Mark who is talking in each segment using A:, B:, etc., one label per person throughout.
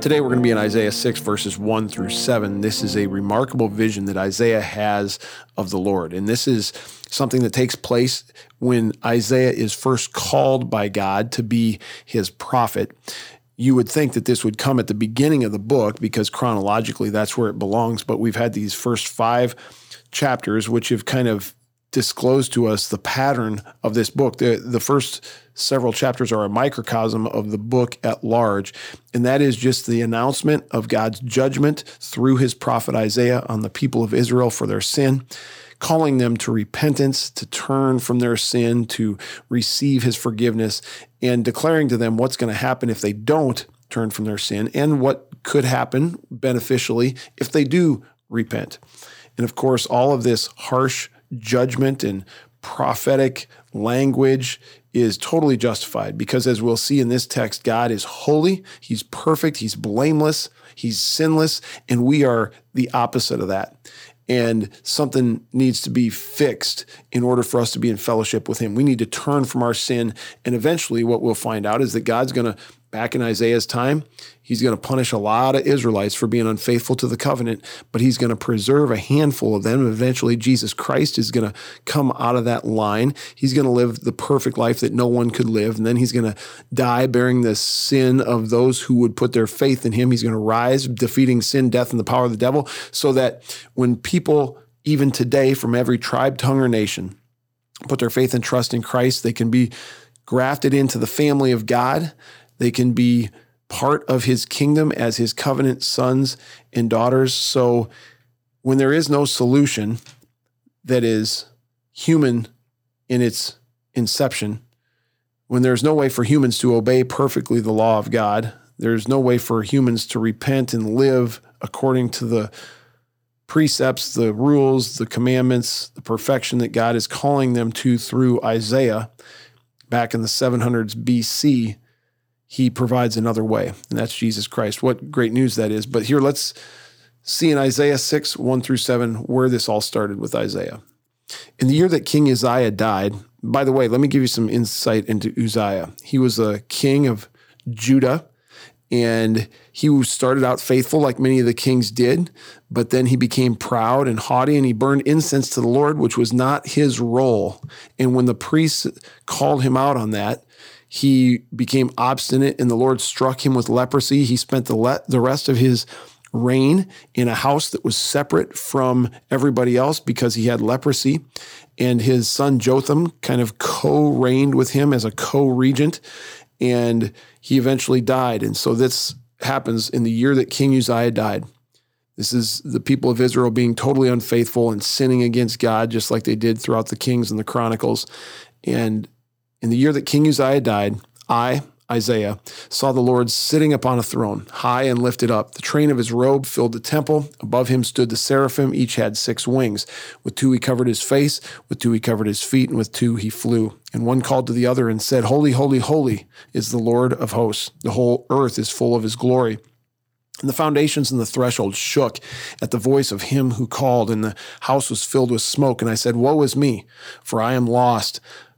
A: Today we're going to be in Isaiah 6, verses 1 through 7. This is a remarkable vision that Isaiah has of the Lord. And this is something that takes place when Isaiah is first called by God to be his prophet. You would think that this would come at the beginning of the book because chronologically that's where it belongs. But we've had these first five chapters, which have kind of disclosed to us the pattern of this book. The, the first several chapters are a microcosm of the book at large, and that is just the announcement of God's judgment through his prophet Isaiah on the people of Israel for their sin. Calling them to repentance, to turn from their sin, to receive his forgiveness, and declaring to them what's going to happen if they don't turn from their sin and what could happen beneficially if they do repent. And of course, all of this harsh judgment and prophetic language is totally justified because, as we'll see in this text, God is holy, He's perfect, He's blameless, He's sinless, and we are the opposite of that. And something needs to be fixed in order for us to be in fellowship with Him. We need to turn from our sin. And eventually, what we'll find out is that God's going to back in Isaiah's time, he's going to punish a lot of Israelites for being unfaithful to the covenant, but he's going to preserve a handful of them. Eventually, Jesus Christ is going to come out of that line. He's going to live the perfect life that no one could live. And then he's going to die bearing the sin of those who would put their faith in him. He's going to rise, defeating sin, death, and the power of the devil, so that when people, even today, from every tribe, tongue, or nation, put their faith and trust in Christ, they can be grafted into the family of God they can be part of his kingdom as his covenant sons and daughters. So when there is no solution that is human in its inception, when there's no way for humans to obey perfectly the law of God, there's no way for humans to repent and live according to the precepts, the rules, the commandments, the perfection that God is calling them to through Isaiah back in the 700s BC he provides another way, and that's Jesus Christ. What great news that is. But here, let's see in Isaiah 6, 1 through 7, where this all started with Isaiah. In the year that King Uzziah died, by the way, let me give you some insight into Uzziah. He was a king of Judah, and he started out faithful like many of the kings did, but then he became proud and haughty and he burned incense to the Lord, which was not his role. And when the priests called him out on that, he became obstinate and the Lord struck him with leprosy. He spent the, le- the rest of his reign in a house that was separate from everybody else because he had leprosy. And his son Jotham kind of co reigned with him as a co regent. And he eventually died. And so this happens in the year that King Uzziah died. This is the people of Israel being totally unfaithful and sinning against God, just like they did throughout the Kings and the Chronicles. And in the year that King Uzziah died, I, Isaiah, saw the Lord sitting upon a throne, high and lifted up. The train of his robe filled the temple. Above him stood the seraphim. Each had six wings. With two he covered his face, with two he covered his feet, and with two he flew. And one called to the other and said, Holy, holy, holy is the Lord of hosts. The whole earth is full of his glory. And the foundations and the threshold shook at the voice of him who called, and the house was filled with smoke. And I said, Woe is me, for I am lost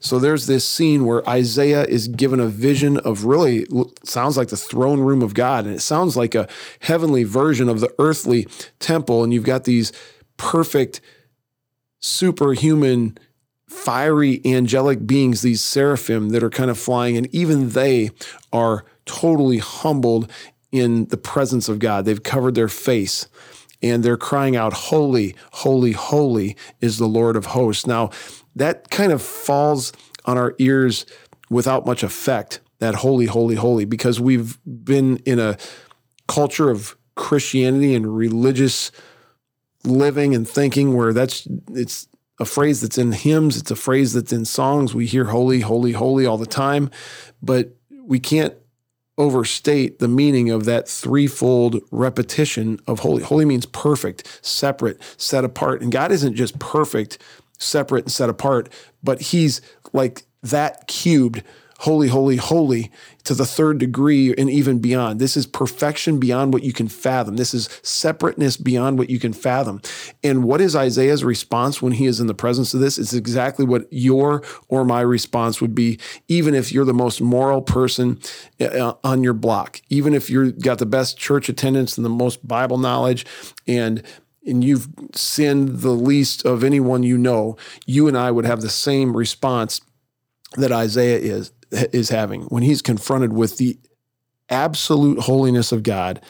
A: So there's this scene where Isaiah is given a vision of really sounds like the throne room of God. And it sounds like a heavenly version of the earthly temple. And you've got these perfect, superhuman, fiery, angelic beings, these seraphim that are kind of flying. And even they are totally humbled in the presence of God. They've covered their face and they're crying out, Holy, holy, holy is the Lord of hosts. Now, that kind of falls on our ears without much effect, that holy, holy, holy, because we've been in a culture of Christianity and religious living and thinking where that's it's a phrase that's in hymns, it's a phrase that's in songs. We hear holy, holy, holy all the time, but we can't overstate the meaning of that threefold repetition of holy. Holy means perfect, separate, set apart. And God isn't just perfect, separate, and set apart, but He's like that cubed holy, holy, holy to the third degree and even beyond. This is perfection beyond what you can fathom. This is separateness beyond what you can fathom. And what is Isaiah's response when he is in the presence of this? It's exactly what your or my response would be, even if you're the most moral person uh, on your block, even if you've got the best church attendance and the most Bible knowledge and and you've sinned the least of anyone you know, you and I would have the same response that Isaiah is is having when he's confronted with the absolute holiness of God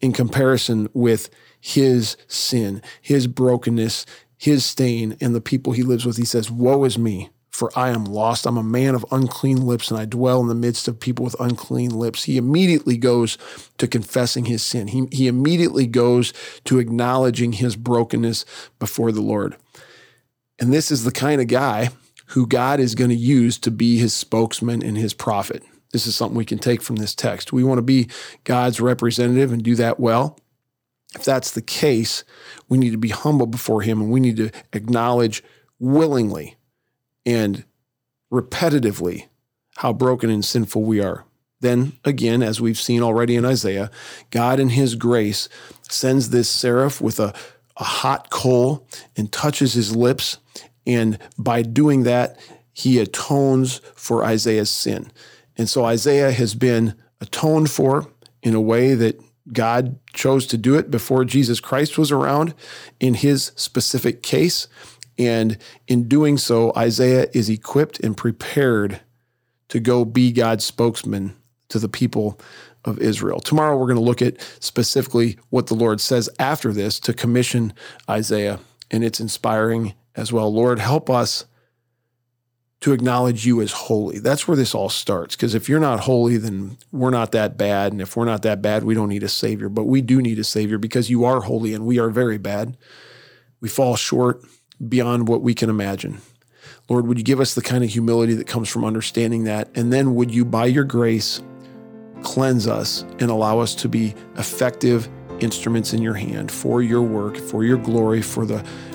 A: in comparison with his sin, his brokenness, his stain, and the people he lives with. He says, Woe is me, for I am lost. I'm a man of unclean lips, and I dwell in the midst of people with unclean lips. He immediately goes to confessing his sin. He, he immediately goes to acknowledging his brokenness before the Lord. And this is the kind of guy who God is going to use to be his spokesman and his prophet. This is something we can take from this text. We want to be God's representative and do that well. If that's the case, we need to be humble before him and we need to acknowledge willingly and repetitively how broken and sinful we are. Then again, as we've seen already in Isaiah, God in his grace sends this seraph with a, a hot coal and touches his lips and by doing that, he atones for Isaiah's sin. And so Isaiah has been atoned for in a way that God chose to do it before Jesus Christ was around in his specific case. And in doing so, Isaiah is equipped and prepared to go be God's spokesman to the people of Israel. Tomorrow, we're going to look at specifically what the Lord says after this to commission Isaiah. And it's inspiring as well. Lord, help us to acknowledge you as holy. That's where this all starts. Because if you're not holy, then we're not that bad. And if we're not that bad, we don't need a Savior. But we do need a Savior because you are holy and we are very bad. We fall short beyond what we can imagine. Lord, would you give us the kind of humility that comes from understanding that? And then would you, by your grace, cleanse us and allow us to be effective instruments in your hand for your work, for your glory, for the